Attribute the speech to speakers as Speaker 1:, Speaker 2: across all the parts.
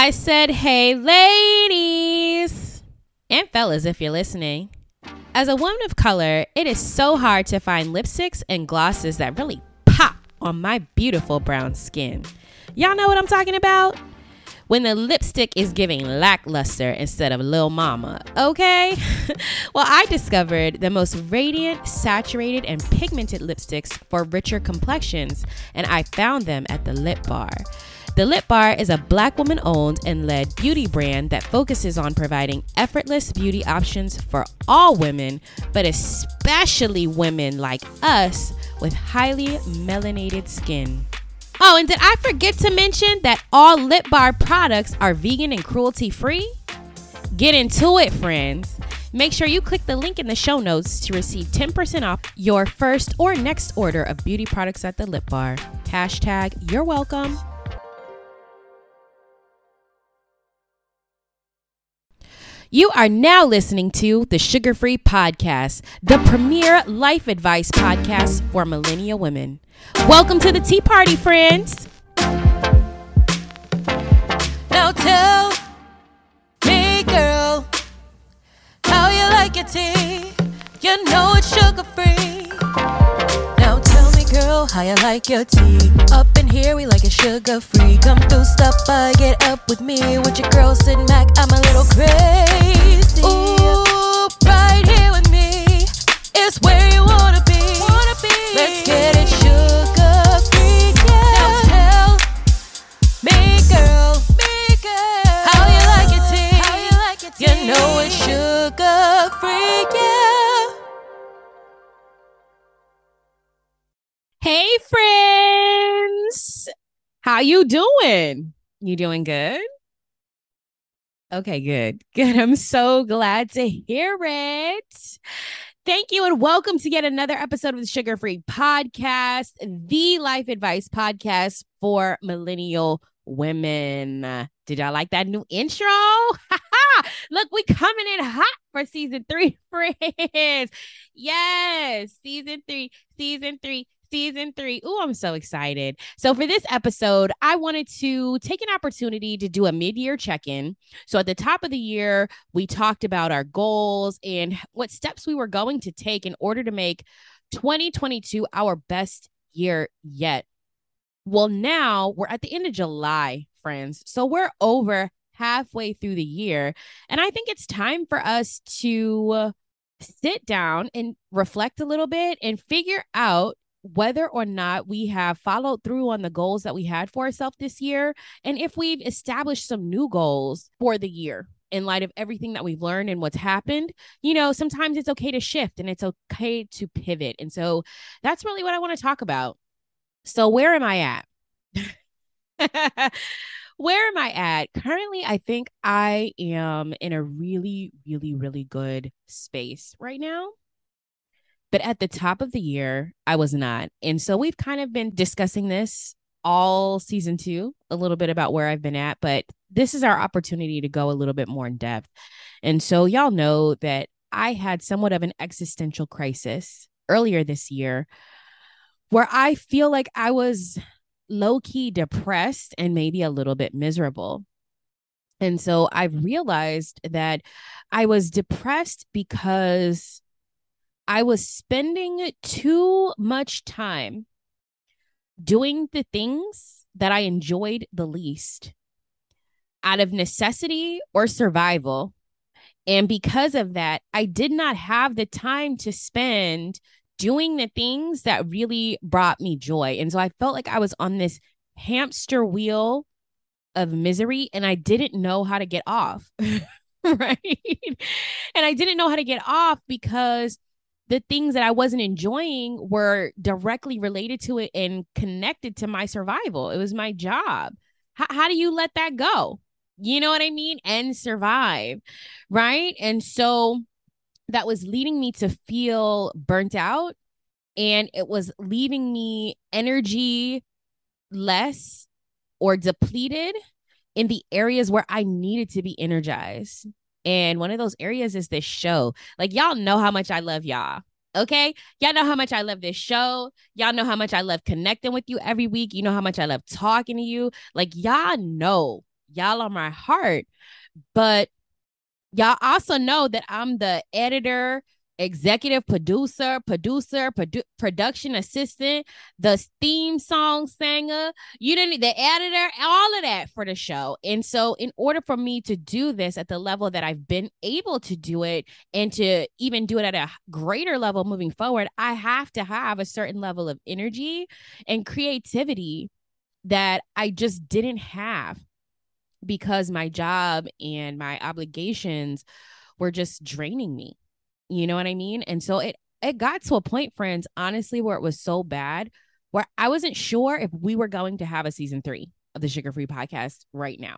Speaker 1: I said, hey, ladies and fellas, if you're listening. As a woman of color, it is so hard to find lipsticks and glosses that really pop on my beautiful brown skin. Y'all know what I'm talking about? When the lipstick is giving lackluster instead of Lil Mama, okay? well, I discovered the most radiant, saturated, and pigmented lipsticks for richer complexions, and I found them at the Lip Bar. The Lip Bar is a black woman owned and led beauty brand that focuses on providing effortless beauty options for all women, but especially women like us with highly melanated skin. Oh, and did I forget to mention that all Lip Bar products are vegan and cruelty free? Get into it, friends. Make sure you click the link in the show notes to receive 10% off your first or next order of beauty products at the Lip Bar. Hashtag you're welcome. You are now listening to the Sugar Free Podcast, the premier life advice podcast for millennial women. Welcome to the Tea Party, friends.
Speaker 2: Now tell me, girl, how you like your tea. You know it's sugar free. How you like your tea. Up in here, we like it sugar free. Come through, stop by, get up with me. With your girl, sit back, I'm a little crazy. Ooh, right here with me is where you wanna be. Wanna be. Let's get it sugar free, yeah. Now tell me, girl, me, girl, how you like your tea. How you like your tea. You know it's sugar free, yeah.
Speaker 1: Hey, friends. How you doing? You doing good? Okay, good. Good. I'm so glad to hear it. Thank you and welcome to yet another episode of the Sugar Free Podcast, the life advice podcast for millennial women. Did y'all like that new intro? Look, we coming in hot for season three, friends. Yes, season three, season three, season three. Ooh, I'm so excited. So, for this episode, I wanted to take an opportunity to do a mid year check in. So, at the top of the year, we talked about our goals and what steps we were going to take in order to make 2022 our best year yet. Well, now we're at the end of July, friends. So, we're over halfway through the year. And I think it's time for us to sit down and reflect a little bit and figure out whether or not we have followed through on the goals that we had for ourselves this year and if we've established some new goals for the year in light of everything that we've learned and what's happened you know sometimes it's okay to shift and it's okay to pivot. And so that's really what i want to talk about. So where am i at? Where am i at? Currently i think i am in a really really really good space right now but at the top of the year, I was not. And so we've kind of been discussing this all season two, a little bit about where I've been at, but this is our opportunity to go a little bit more in depth. And so, y'all know that I had somewhat of an existential crisis earlier this year where I feel like I was low key depressed and maybe a little bit miserable. And so I've realized that I was depressed because I was spending too much time doing the things that I enjoyed the least out of necessity or survival. And because of that, I did not have the time to spend doing the things that really brought me joy. And so I felt like I was on this hamster wheel of misery and I didn't know how to get off. right. And I didn't know how to get off because the things that I wasn't enjoying were directly related to it and connected to my survival. It was my job. H- how do you let that go? You know what I mean? And survive. Right. And so that was leading me to feel burnt out and it was leaving me energy less or depleted in the areas where I needed to be energized. And one of those areas is this show. Like, y'all know how much I love y'all. Okay. Y'all know how much I love this show. Y'all know how much I love connecting with you every week. You know how much I love talking to you. Like, y'all know, y'all are my heart. But y'all also know that I'm the editor, executive producer, producer, produ- production assistant, the theme song singer, you didn't the editor, all of that for the show. And so in order for me to do this at the level that I've been able to do it and to even do it at a greater level moving forward, I have to have a certain level of energy and creativity that I just didn't have because my job and my obligations were just draining me. You know what I mean? And so it it got to a point, friends, honestly, where it was so bad where I wasn't sure if we were going to have a season three of the Sugar Free podcast right now.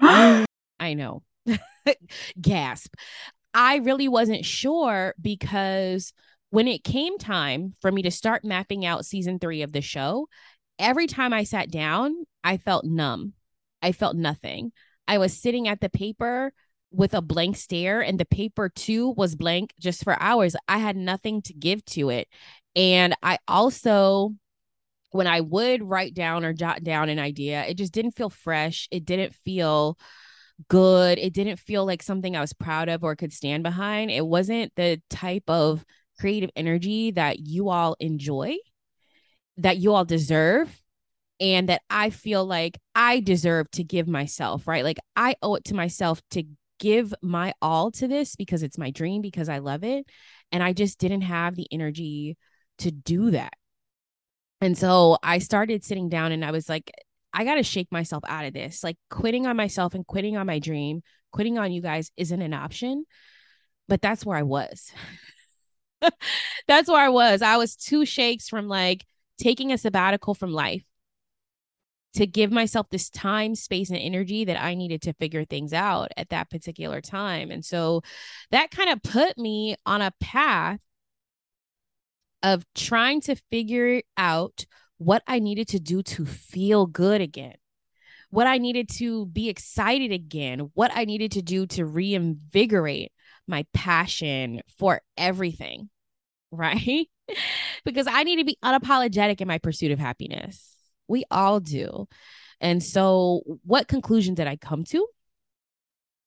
Speaker 1: I know. Gasp. I really wasn't sure because when it came time for me to start mapping out season three of the show, every time I sat down, I felt numb. I felt nothing. I was sitting at the paper with a blank stare and the paper too was blank just for hours. I had nothing to give to it. And I also when I would write down or jot down an idea, it just didn't feel fresh. It didn't feel good. It didn't feel like something I was proud of or could stand behind. It wasn't the type of creative energy that you all enjoy, that you all deserve, and that I feel like I deserve to give myself, right? Like I owe it to myself to give my all to this because it's my dream, because I love it. And I just didn't have the energy to do that. And so I started sitting down and I was like, I got to shake myself out of this. Like quitting on myself and quitting on my dream, quitting on you guys isn't an option. But that's where I was. that's where I was. I was two shakes from like taking a sabbatical from life to give myself this time, space, and energy that I needed to figure things out at that particular time. And so that kind of put me on a path of trying to figure out what I needed to do to feel good again, what I needed to be excited again, what I needed to do to reinvigorate my passion for everything, right? because I need to be unapologetic in my pursuit of happiness. We all do. And so, what conclusion did I come to?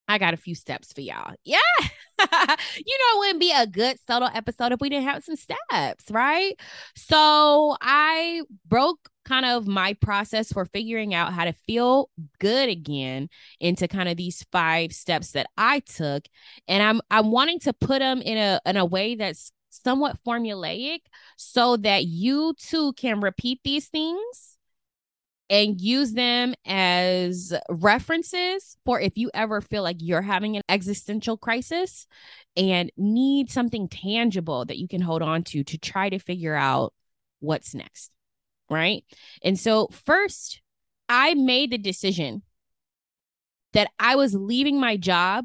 Speaker 1: I got a few steps for y'all. Yeah. you know, it wouldn't be a good solo episode if we didn't have some steps, right? So I broke kind of my process for figuring out how to feel good again into kind of these five steps that I took. And I'm I'm wanting to put them in a in a way that's somewhat formulaic so that you too can repeat these things and use them as references for if you ever feel like you're having an existential crisis and need something tangible that you can hold on to to try to figure out what's next. Right. And so, first, I made the decision that I was leaving my job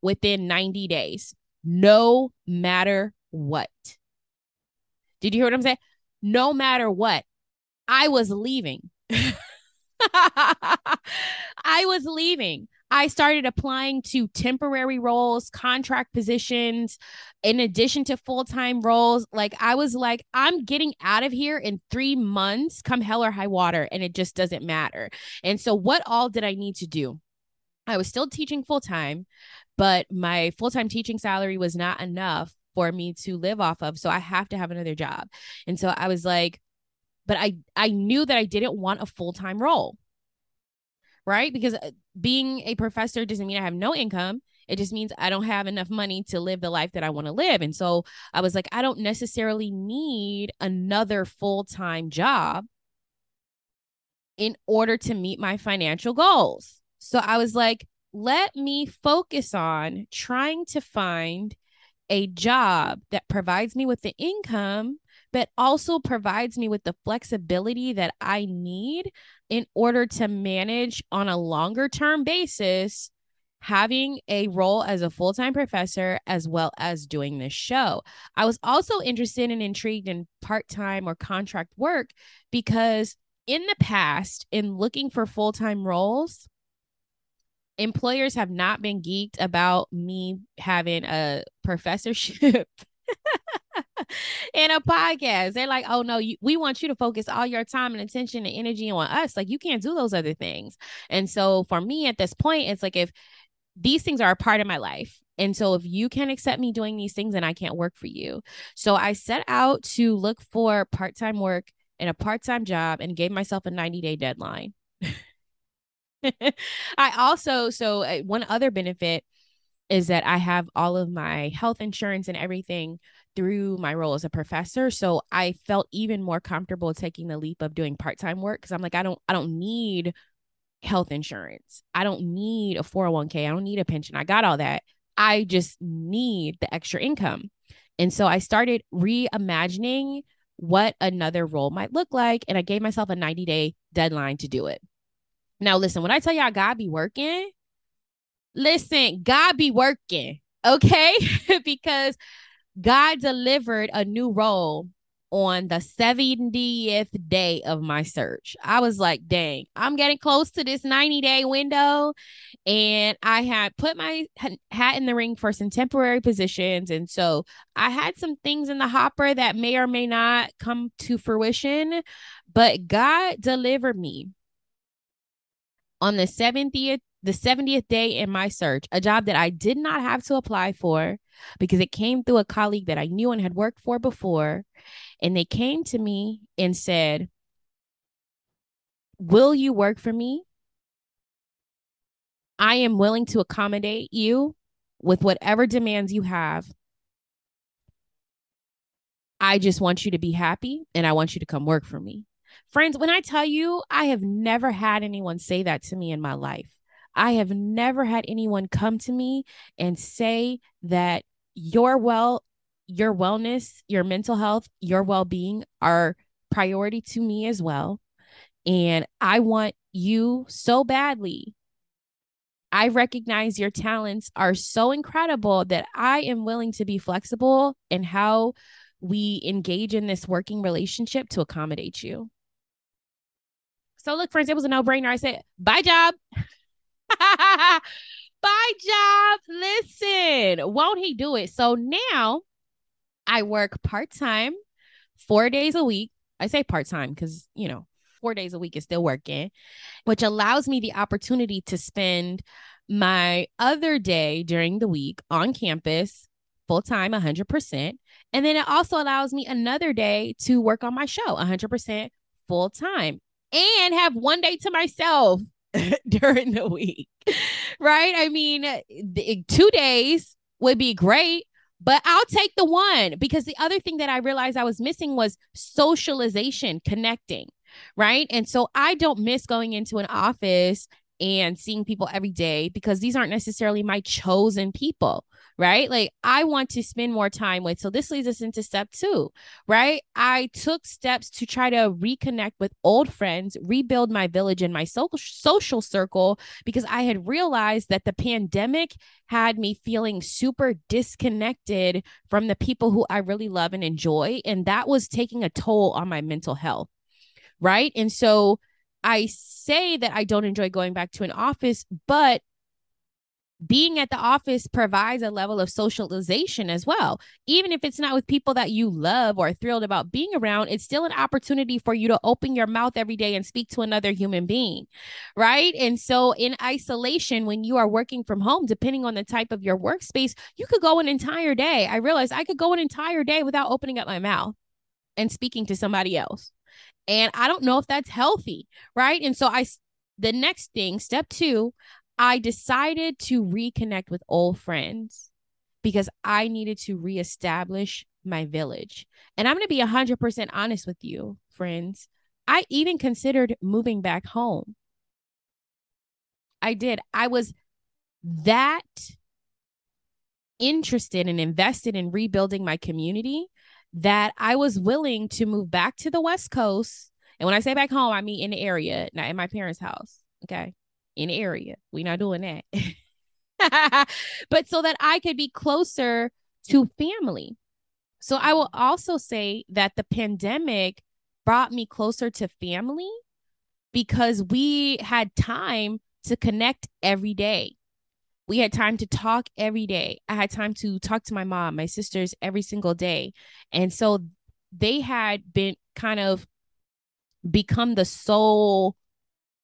Speaker 1: within 90 days, no matter what. Did you hear what I'm saying? No matter what, I was leaving. I was leaving. I started applying to temporary roles, contract positions, in addition to full time roles. Like, I was like, I'm getting out of here in three months, come hell or high water, and it just doesn't matter. And so, what all did I need to do? I was still teaching full time, but my full time teaching salary was not enough for me to live off of. So, I have to have another job. And so, I was like, but I I knew that I didn't want a full-time role. Right? Because uh, being a professor doesn't mean I have no income. It just means I don't have enough money to live the life that I want to live. And so I was like I don't necessarily need another full-time job in order to meet my financial goals. So I was like let me focus on trying to find a job that provides me with the income but also provides me with the flexibility that I need in order to manage on a longer term basis having a role as a full time professor as well as doing this show. I was also interested and intrigued in part time or contract work because in the past, in looking for full time roles, employers have not been geeked about me having a professorship in a podcast. They're like, oh no, you, we want you to focus all your time and attention and energy on us. Like you can't do those other things. And so for me at this point, it's like if these things are a part of my life. And so if you can't accept me doing these things, then I can't work for you. So I set out to look for part-time work and a part-time job and gave myself a 90-day deadline. I also so uh, one other benefit is that I have all of my health insurance and everything through my role as a professor. So i felt even more comfortable taking the leap of doing part-time work because i'm like i don't i don't need health insurance. I don't need a 401k i don't need a pension. I got all that. I just need the extra income. And so i started reimagining what another role might look like and i gave myself a 90 day deadline to do it. Now listen when i tell y'all god be working listen god be working okay because God delivered a new role on the 70th day of my search. I was like, dang, I'm getting close to this 90 day window. And I had put my hat in the ring for some temporary positions. And so I had some things in the hopper that may or may not come to fruition, but God delivered me on the 70th the 70th day in my search, a job that I did not have to apply for because it came through a colleague that I knew and had worked for before. And they came to me and said, Will you work for me? I am willing to accommodate you with whatever demands you have. I just want you to be happy and I want you to come work for me. Friends, when I tell you, I have never had anyone say that to me in my life. I have never had anyone come to me and say that your well your wellness, your mental health, your well-being are priority to me as well. And I want you so badly. I recognize your talents are so incredible that I am willing to be flexible in how we engage in this working relationship to accommodate you. So, look, friends, it was a no brainer. I said, bye, job. Bye, job. Listen, won't he do it? So now I work part time, four days a week. I say part time because, you know, four days a week is still working, which allows me the opportunity to spend my other day during the week on campus full time 100%. And then it also allows me another day to work on my show 100% full time and have one day to myself during the week, right? I mean, eh, eh, two days would be great, but I'll take the one because the other thing that I realized I was missing was socialization, connecting, right? And so I don't miss going into an office and seeing people every day because these aren't necessarily my chosen people right? Like I want to spend more time with. So this leads us into step two, right? I took steps to try to reconnect with old friends, rebuild my village and my so- social circle because I had realized that the pandemic had me feeling super disconnected from the people who I really love and enjoy. And that was taking a toll on my mental health. Right. And so I say that I don't enjoy going back to an office, but being at the office provides a level of socialization as well. Even if it's not with people that you love or thrilled about being around, it's still an opportunity for you to open your mouth every day and speak to another human being. Right. And so, in isolation, when you are working from home, depending on the type of your workspace, you could go an entire day. I realized I could go an entire day without opening up my mouth and speaking to somebody else. And I don't know if that's healthy. Right. And so, I, the next thing, step two, I decided to reconnect with old friends because I needed to reestablish my village. And I'm going to be 100% honest with you, friends. I even considered moving back home. I did. I was that interested and invested in rebuilding my community that I was willing to move back to the West Coast. And when I say back home, I mean in the area, not in my parents' house. Okay in the area. We're not doing that. but so that I could be closer to family. So I will also say that the pandemic brought me closer to family because we had time to connect every day. We had time to talk every day. I had time to talk to my mom, my sisters every single day. And so they had been kind of become the sole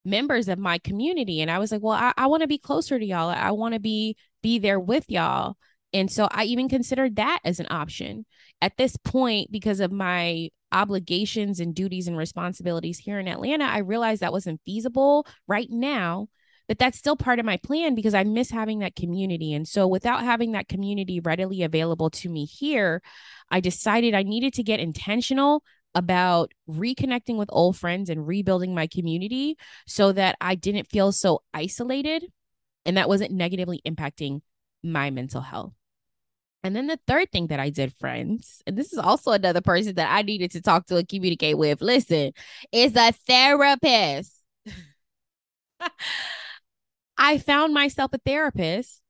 Speaker 1: members of my community. And I was like, well, I, I want to be closer to y'all. I want to be be there with y'all. And so I even considered that as an option. At this point, because of my obligations and duties and responsibilities here in Atlanta, I realized that wasn't feasible right now. But that's still part of my plan because I miss having that community. And so, without having that community readily available to me here, I decided I needed to get intentional about reconnecting with old friends and rebuilding my community so that I didn't feel so isolated and that wasn't negatively impacting my mental health. And then the third thing that I did, friends, and this is also another person that I needed to talk to and communicate with, listen, is a therapist. I found myself a therapist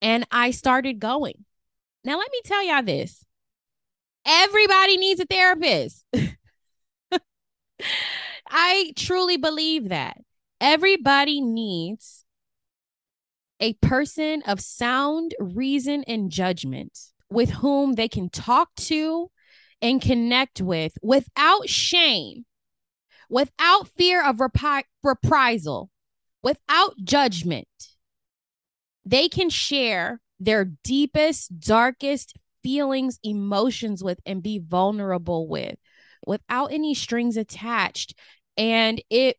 Speaker 1: and I started going. Now, let me tell y'all this everybody needs a therapist. I truly believe that everybody needs a person of sound reason and judgment with whom they can talk to and connect with without shame, without fear of rep- reprisal, without judgment. They can share their deepest, darkest feelings, emotions with, and be vulnerable with without any strings attached. And it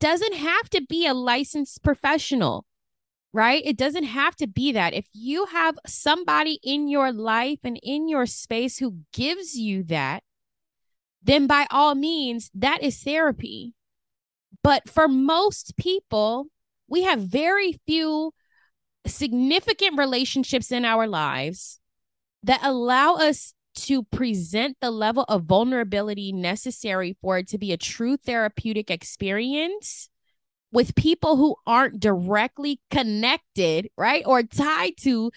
Speaker 1: doesn't have to be a licensed professional right? It doesn't have to be that. If you have somebody in your life and in your space who gives you that, then by all means, that is therapy. But for most people, we have very few significant relationships in our lives that allow us to present the level of vulnerability necessary for it to be a true therapeutic experience with people who aren't directly connected, right? Or tied to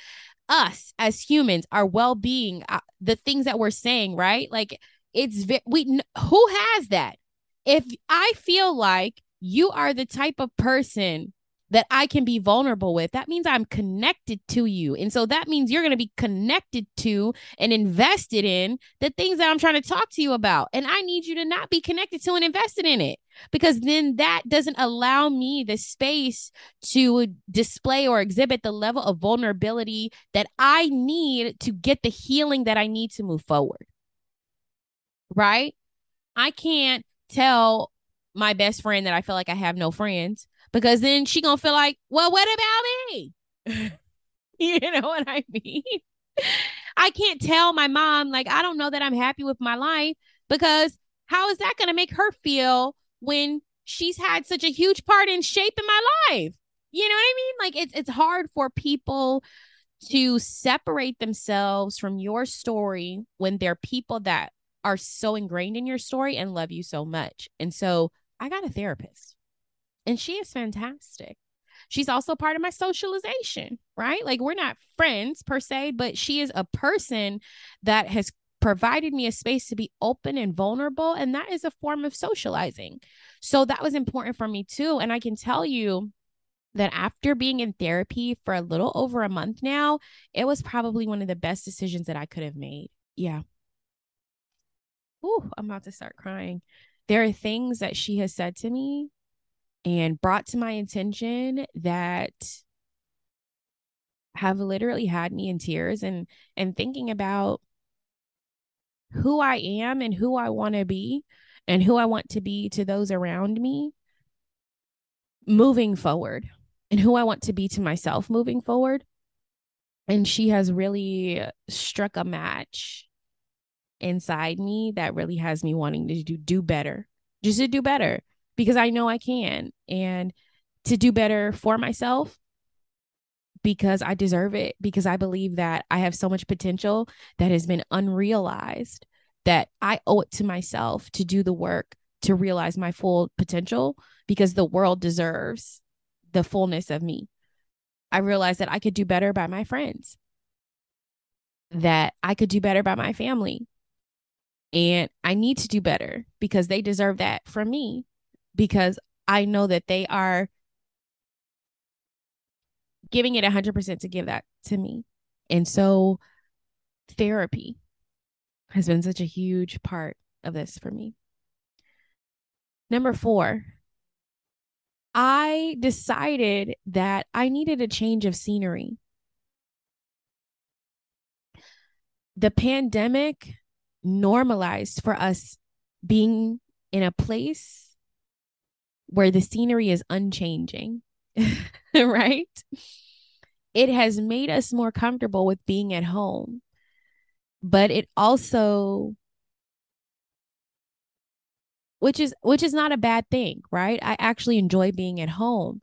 Speaker 1: us as humans, our well-being, uh, the things that we're saying, right? Like it's we who has that? If I feel like you are the type of person that I can be vulnerable with, that means I'm connected to you. And so that means you're going to be connected to and invested in the things that I'm trying to talk to you about. And I need you to not be connected to and invested in it because then that doesn't allow me the space to display or exhibit the level of vulnerability that I need to get the healing that I need to move forward. Right? I can't tell my best friend that I feel like I have no friends because then she gonna feel like, well, what about me? you know what I mean? I can't tell my mom, like, I don't know that I'm happy with my life because how is that gonna make her feel when she's had such a huge part in shaping my life? You know what I mean? Like it's it's hard for people to separate themselves from your story when they're people that are so ingrained in your story and love you so much. And so I got a therapist and she is fantastic. She's also part of my socialization, right? Like we're not friends per se, but she is a person that has provided me a space to be open and vulnerable. And that is a form of socializing. So that was important for me too. And I can tell you that after being in therapy for a little over a month now, it was probably one of the best decisions that I could have made. Yeah. Ooh, I'm about to start crying. There are things that she has said to me and brought to my attention that have literally had me in tears and and thinking about who I am and who I want to be and who I want to be to those around me moving forward and who I want to be to myself moving forward. And she has really struck a match inside me that really has me wanting to do, do better, just to do better because I know I can and to do better for myself because I deserve it because I believe that I have so much potential that has been unrealized that I owe it to myself to do the work to realize my full potential because the world deserves the fullness of me. I realized that I could do better by my friends, that I could do better by my family. And I need to do better because they deserve that from me because I know that they are giving it 100% to give that to me. And so therapy has been such a huge part of this for me. Number four, I decided that I needed a change of scenery. The pandemic normalized for us being in a place where the scenery is unchanging, right? It has made us more comfortable with being at home, but it also which is which is not a bad thing, right? I actually enjoy being at home,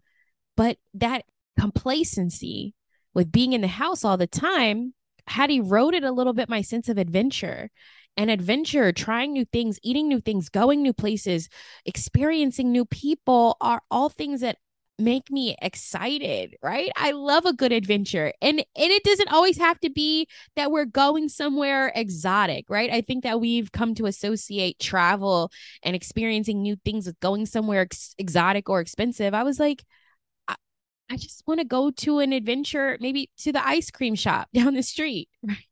Speaker 1: but that complacency with being in the house all the time had eroded a little bit my sense of adventure and adventure, trying new things, eating new things, going new places, experiencing new people are all things that make me excited, right? I love a good adventure. And and it doesn't always have to be that we're going somewhere exotic, right? I think that we've come to associate travel and experiencing new things with going somewhere ex- exotic or expensive. I was like I, just want to go to an adventure, maybe to the ice cream shop down the street. Right?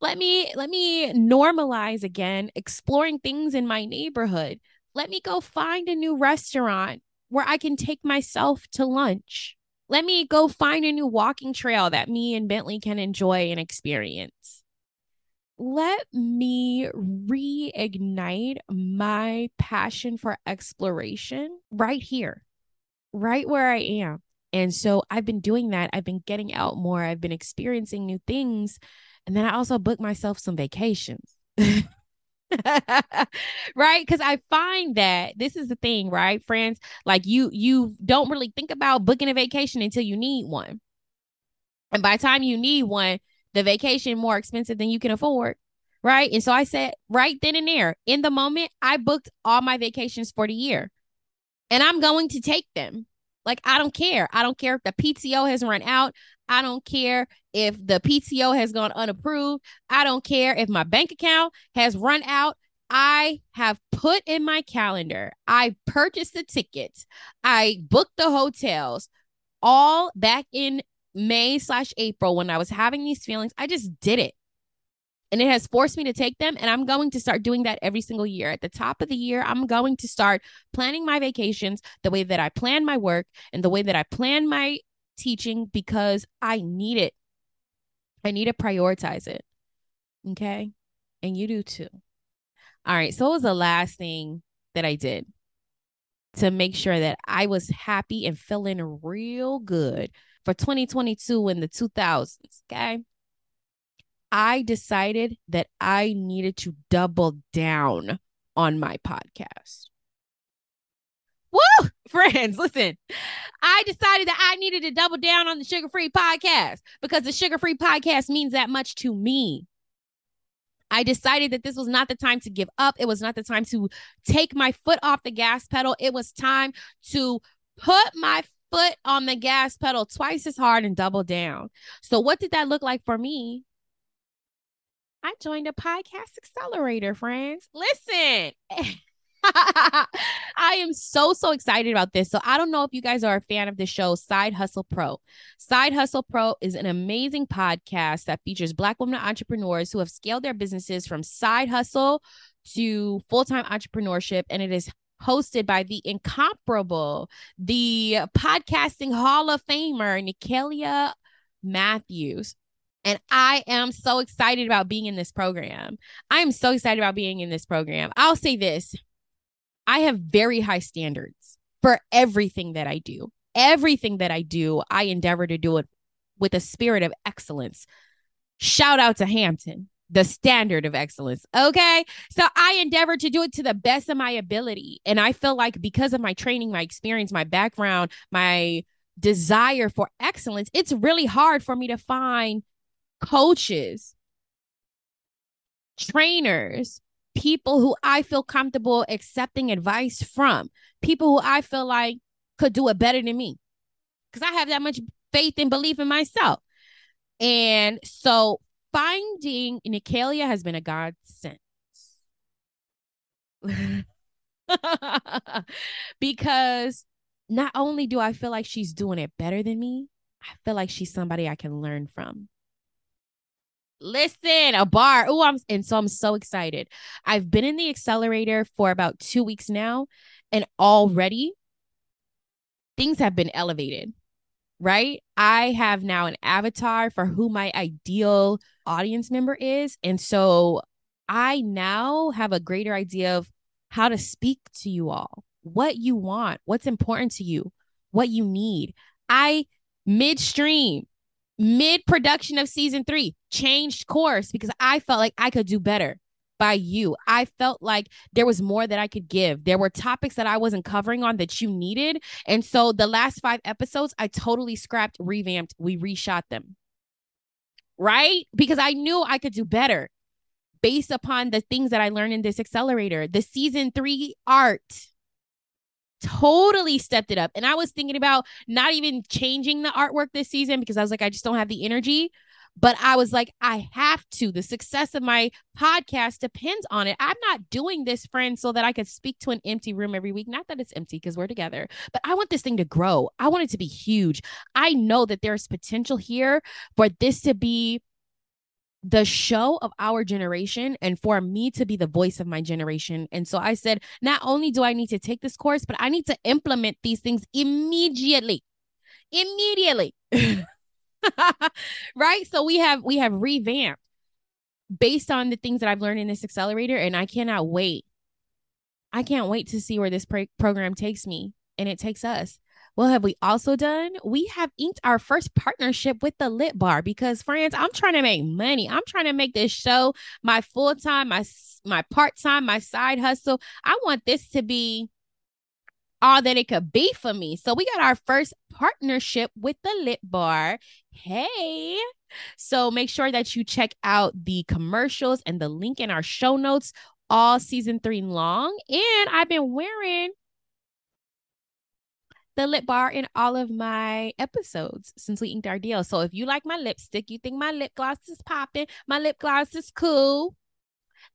Speaker 1: Let me let me normalize again exploring things in my neighborhood. Let me go find a new restaurant where I can take myself to lunch. Let me go find a new walking trail that me and Bentley can enjoy and experience. Let me reignite my passion for exploration right here, right where I am. And so I've been doing that. I've been getting out more. I've been experiencing new things. And then I also booked myself some vacations. right because i find that this is the thing right friends like you you don't really think about booking a vacation until you need one and by the time you need one the vacation more expensive than you can afford right and so i said right then and there in the moment i booked all my vacations for the year and i'm going to take them like i don't care i don't care if the pto has run out I don't care if the PTO has gone unapproved. I don't care if my bank account has run out. I have put in my calendar, I purchased the tickets, I booked the hotels all back in May slash April when I was having these feelings. I just did it. And it has forced me to take them. And I'm going to start doing that every single year. At the top of the year, I'm going to start planning my vacations the way that I plan my work and the way that I plan my teaching because I need it. I need to prioritize it. Okay. And you do too. All right. So, what was the last thing that I did to make sure that I was happy and feeling real good for 2022 in the 2000s? Okay. I decided that I needed to double down on my podcast. Woo! Friends, listen. I decided that I needed to double down on the sugar free podcast because the sugar free podcast means that much to me. I decided that this was not the time to give up. It was not the time to take my foot off the gas pedal. It was time to put my foot on the gas pedal twice as hard and double down. So, what did that look like for me? I joined a podcast accelerator, friends. Listen. I am so, so excited about this. So, I don't know if you guys are a fan of the show Side Hustle Pro. Side Hustle Pro is an amazing podcast that features Black women entrepreneurs who have scaled their businesses from side hustle to full time entrepreneurship. And it is hosted by the incomparable, the podcasting Hall of Famer, Nicaila Matthews. And I am so excited about being in this program. I am so excited about being in this program. I'll say this I have very high standards for everything that I do. Everything that I do, I endeavor to do it with a spirit of excellence. Shout out to Hampton, the standard of excellence. Okay. So I endeavor to do it to the best of my ability. And I feel like because of my training, my experience, my background, my desire for excellence, it's really hard for me to find coaches, trainers, people who I feel comfortable accepting advice from, people who I feel like could do it better than me. Because I have that much faith and belief in myself. And so finding Nicaila has been a godsend. because not only do I feel like she's doing it better than me, I feel like she's somebody I can learn from. Listen, a bar. Oh, I'm and so I'm so excited. I've been in the accelerator for about two weeks now, and already things have been elevated. Right? I have now an avatar for who my ideal audience member is. And so I now have a greater idea of how to speak to you all, what you want, what's important to you, what you need. I midstream mid production of season three, changed course because I felt like I could do better by you. I felt like there was more that I could give. There were topics that I wasn't covering on that you needed. And so the last five episodes, I totally scrapped, revamped, we reshot them. Right? Because I knew I could do better based upon the things that I learned in this accelerator. The season three art totally stepped it up. And I was thinking about not even changing the artwork this season because I was like, I just don't have the energy. But I was like, I have to. The success of my podcast depends on it. I'm not doing this, friend, so that I could speak to an empty room every week. Not that it's empty because we're together, but I want this thing to grow. I want it to be huge. I know that there's potential here for this to be the show of our generation and for me to be the voice of my generation. And so I said, not only do I need to take this course, but I need to implement these things immediately. Immediately. right? So we have we have revamped based on the things that I've learned in this accelerator and I cannot wait. I can't wait to see where this program takes me and it takes us. Well, have we also done? We have inked our first partnership with the Lip Bar because, friends, I'm trying to make money. I'm trying to make this show my full time, my my part time, my side hustle. I want this to be all that it could be for me. So we got our first partnership with the Lip Bar. Hey. So make sure that you check out the commercials and the link in our show notes all season three long. And I've been wearing the lip bar in all of my episodes since we inked our deal. So if you like my lipstick, you think my lip gloss is popping, my lip gloss is cool.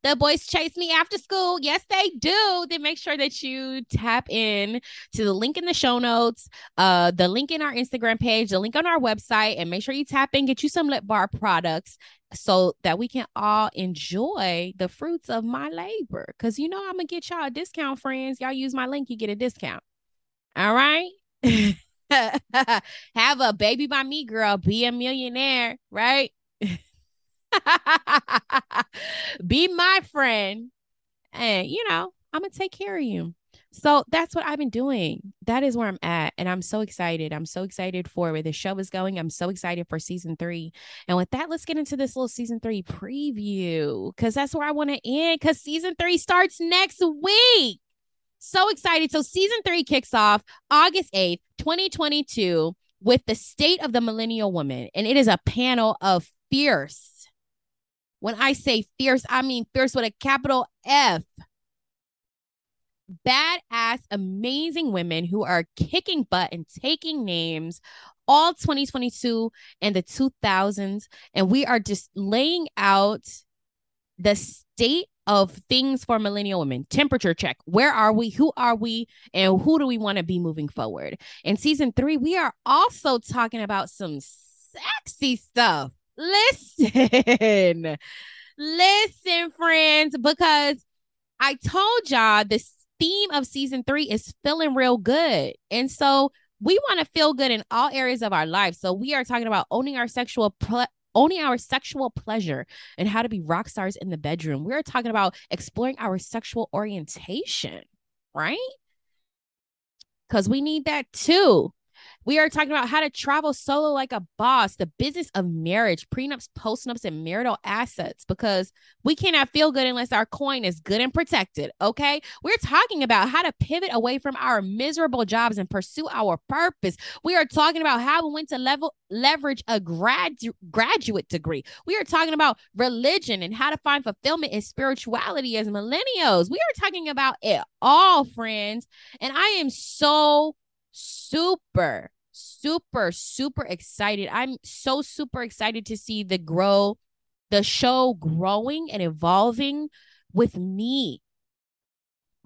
Speaker 1: The boys chase me after school. Yes, they do. Then make sure that you tap in to the link in the show notes, uh, the link in our Instagram page, the link on our website, and make sure you tap in, get you some lip bar products so that we can all enjoy the fruits of my labor. Cause you know I'm gonna get y'all a discount, friends. Y'all use my link, you get a discount. All right. Have a baby by me, girl. Be a millionaire, right? Be my friend. And, you know, I'm going to take care of you. So that's what I've been doing. That is where I'm at. And I'm so excited. I'm so excited for where the show is going. I'm so excited for season three. And with that, let's get into this little season three preview because that's where I want to end because season three starts next week. So excited. So season three kicks off August 8th, 2022, with the state of the millennial woman. And it is a panel of fierce. When I say fierce, I mean fierce with a capital F. Badass, amazing women who are kicking butt and taking names all 2022 and the 2000s. And we are just laying out the state of things for millennial women. Temperature check. Where are we? Who are we? And who do we want to be moving forward? In season three, we are also talking about some sexy stuff. Listen, listen, friends, because I told y'all this theme of season three is feeling real good. And so we want to feel good in all areas of our life. So we are talking about owning our sexual owning our sexual pleasure and how to be rock stars in the bedroom. We're talking about exploring our sexual orientation, right? Because we need that too. We are talking about how to travel solo like a boss, the business of marriage, prenups, postnups, and marital assets, because we cannot feel good unless our coin is good and protected. Okay. We're talking about how to pivot away from our miserable jobs and pursue our purpose. We are talking about how we went to level leverage a gradu- graduate degree. We are talking about religion and how to find fulfillment in spirituality as millennials. We are talking about it all, friends. And I am so super super, super excited. I'm so super excited to see the grow, the show growing and evolving with me.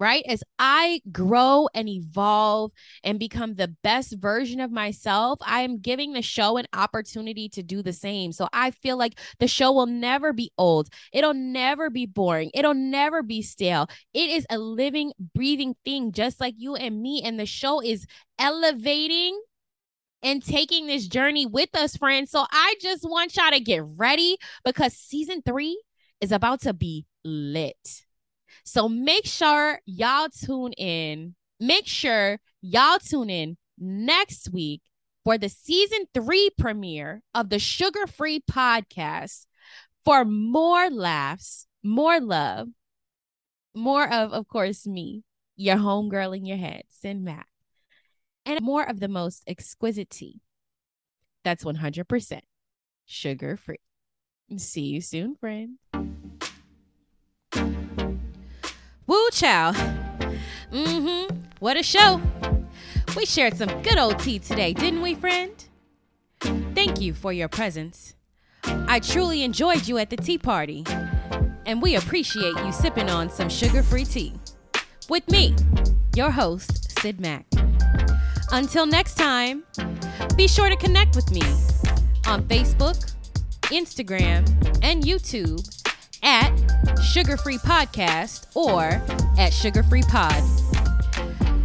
Speaker 1: right? As I grow and evolve and become the best version of myself, I am giving the show an opportunity to do the same. So I feel like the show will never be old. It'll never be boring. It'll never be stale. It is a living, breathing thing, just like you and me. And the show is elevating and taking this journey with us, friends. So I just want y'all to get ready because season three is about to be lit. So make sure y'all tune in. Make sure y'all tune in next week for the season three premiere of the Sugar Free podcast for more laughs, more love, more of, of course, me, your homegirl in your head, Syd Mack, and more of the most exquisite tea. That's 100% sugar free. See you soon, friend. Woo chow. Mm-hmm. What a show. We shared some good old tea today, didn't we, friend? Thank you for your presence. I truly enjoyed you at the tea party, and we appreciate you sipping on some sugar free tea. With me, your host, Syd Mack. Until next time, be sure to connect with me on Facebook, Instagram, and YouTube at Sugar Free Podcast or at Sugar Free Pod.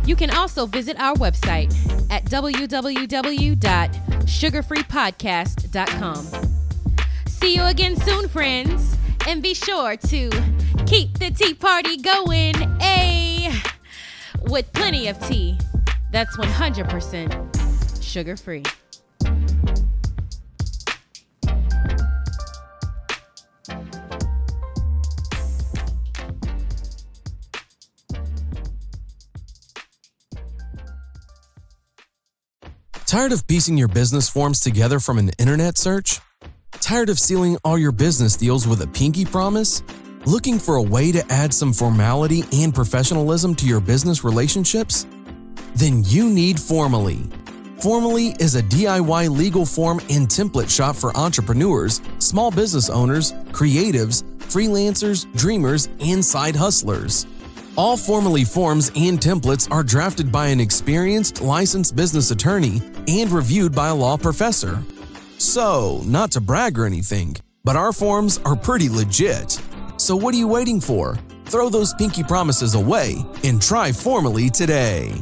Speaker 1: You can also visit our website at www.sugarfreepodcast.com. See you again soon, friends, and be sure to keep the tea party going, a with plenty of tea that's 100% sugar free.
Speaker 3: Tired of piecing your business forms together from an internet search? Tired of sealing all your business deals with a pinky promise? Looking for a way to add some formality and professionalism to your business relationships? Then you need Formally. Formally is a DIY legal form and template shop for entrepreneurs, small business owners, creatives, freelancers, dreamers, and side hustlers. All Formally forms and templates are drafted by an experienced licensed business attorney and reviewed by a law professor. So, not to brag or anything, but our forms are pretty legit. So, what are you waiting for? Throw those pinky promises away and try Formally today.